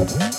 Mm-hmm.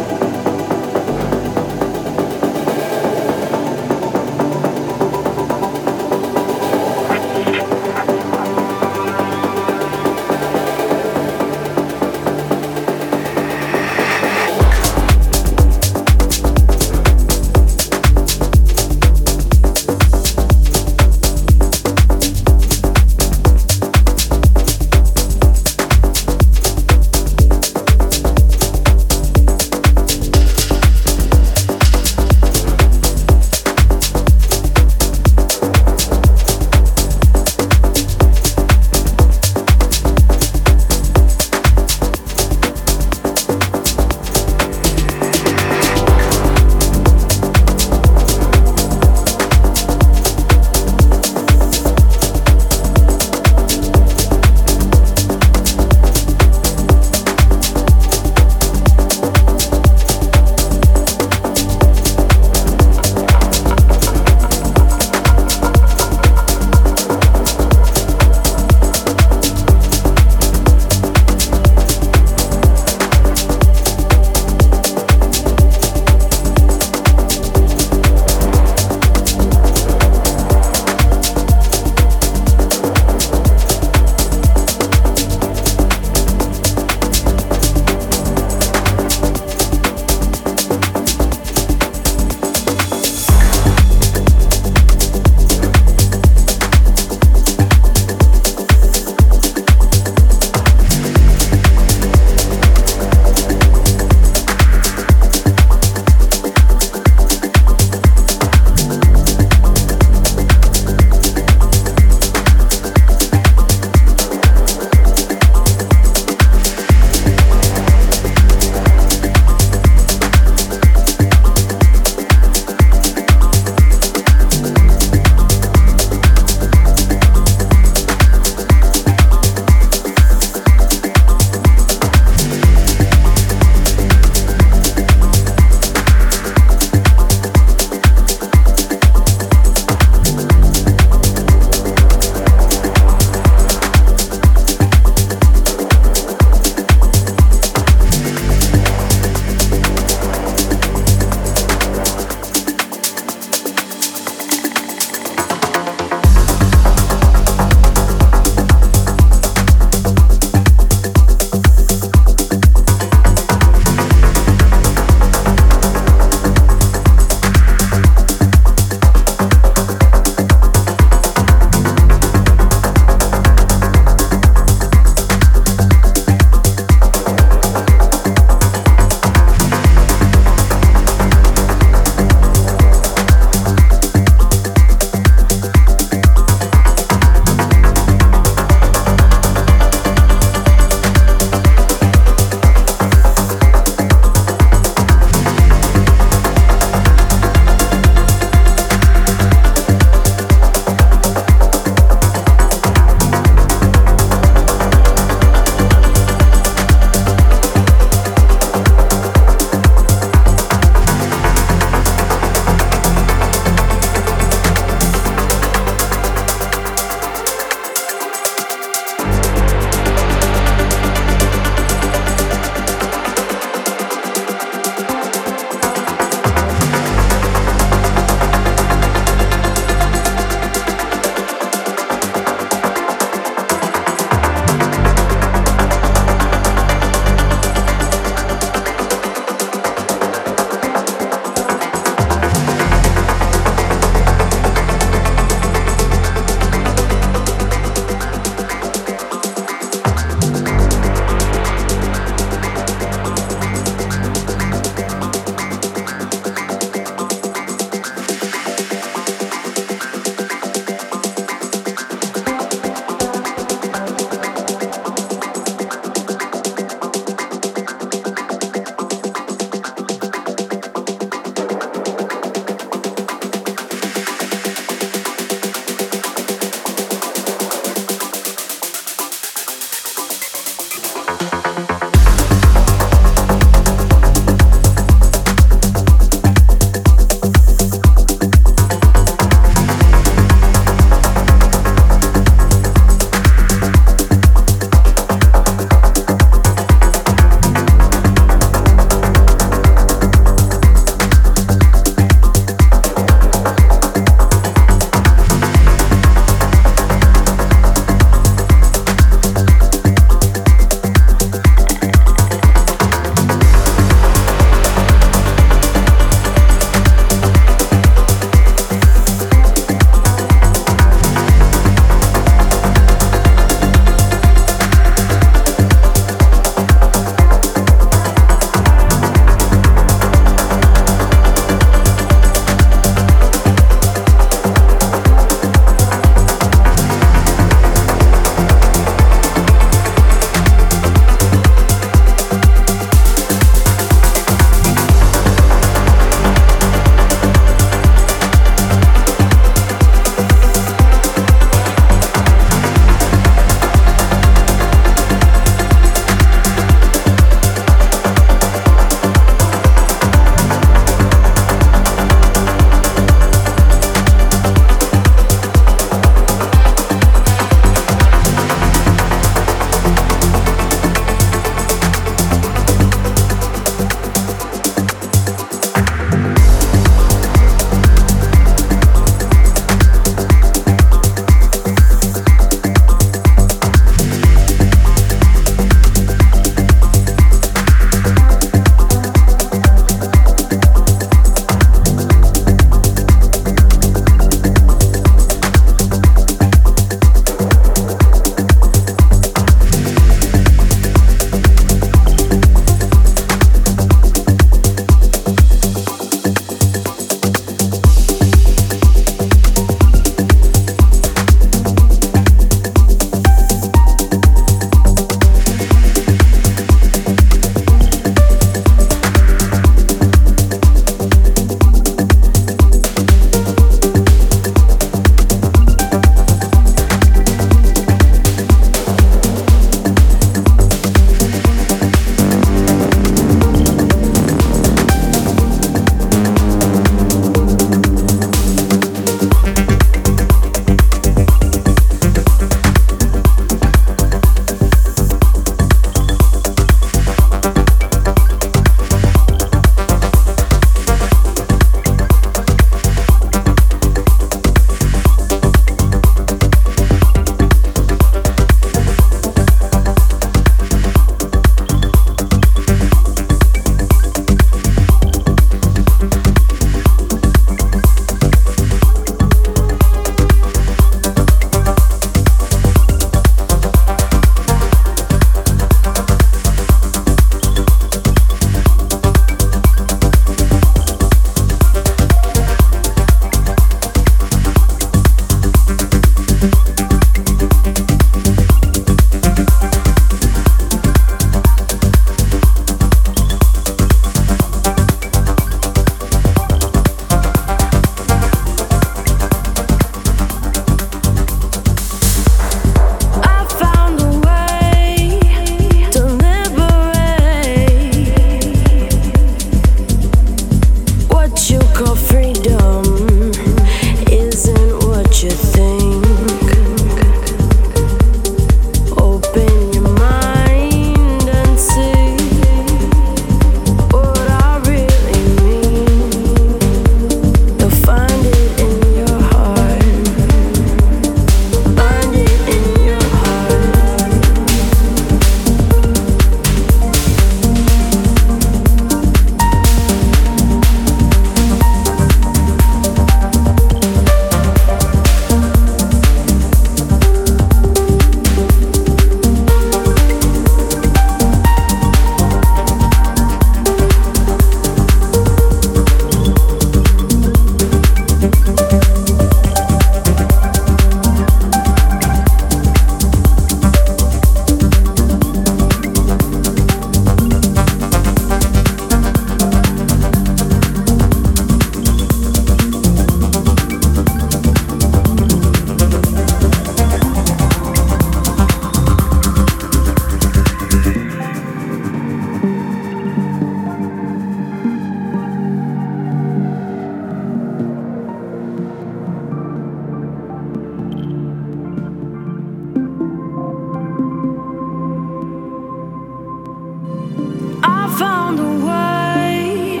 way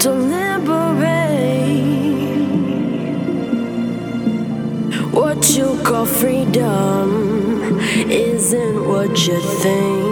to liberate. What you call freedom isn't what you think.